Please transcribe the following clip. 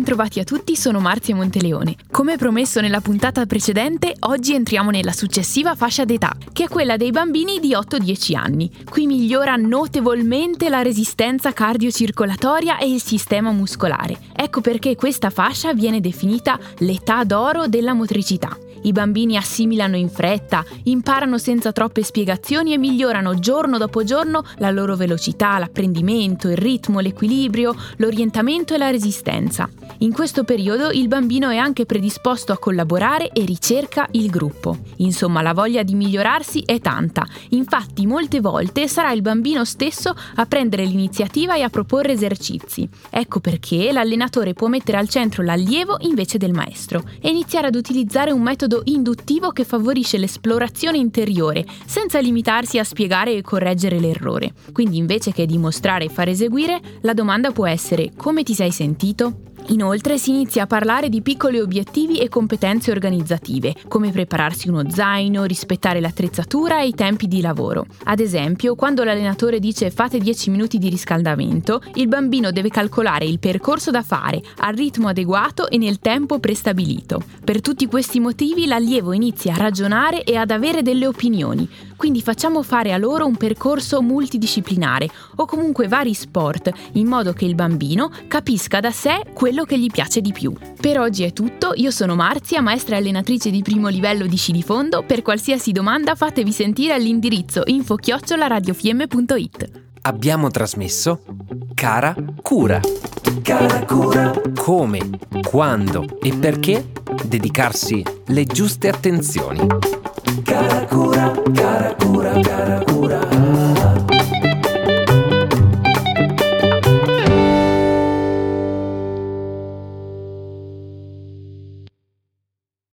Bentrovati a tutti, sono Marzia Monteleone. Come promesso nella puntata precedente, oggi entriamo nella successiva fascia d'età, che è quella dei bambini di 8-10 anni. Qui migliora notevolmente la resistenza cardiocircolatoria e il sistema muscolare. Ecco perché questa fascia viene definita l'età d'oro della motricità. I bambini assimilano in fretta, imparano senza troppe spiegazioni e migliorano giorno dopo giorno la loro velocità, l'apprendimento, il ritmo, l'equilibrio, l'orientamento e la resistenza. In questo periodo il bambino è anche predisposto a collaborare e ricerca il gruppo. Insomma, la voglia di migliorarsi è tanta. Infatti, molte volte sarà il bambino stesso a prendere l'iniziativa e a proporre esercizi. Ecco perché l'allenatore può mettere al centro l'allievo invece del maestro e iniziare ad utilizzare un metodo induttivo che favorisce l'esplorazione interiore, senza limitarsi a spiegare e correggere l'errore. Quindi invece che dimostrare e far eseguire, la domanda può essere come ti sei sentito? Inoltre si inizia a parlare di piccoli obiettivi e competenze organizzative, come prepararsi uno zaino, rispettare l'attrezzatura e i tempi di lavoro. Ad esempio, quando l'allenatore dice fate 10 minuti di riscaldamento, il bambino deve calcolare il percorso da fare al ritmo adeguato e nel tempo prestabilito. Per tutti questi motivi l'allievo inizia a ragionare e ad avere delle opinioni, quindi facciamo fare a loro un percorso multidisciplinare o comunque vari sport, in modo che il bambino capisca da sé quello che gli piace di più. Per oggi è tutto, io sono Marzia, maestra allenatrice di primo livello di sci di fondo, per qualsiasi domanda fatevi sentire all'indirizzo info-radiofm.it. Abbiamo trasmesso Cara Cura. Cara cura, Come, quando e perché dedicarsi le giuste attenzioni. cara cura, cara cura, cara cura.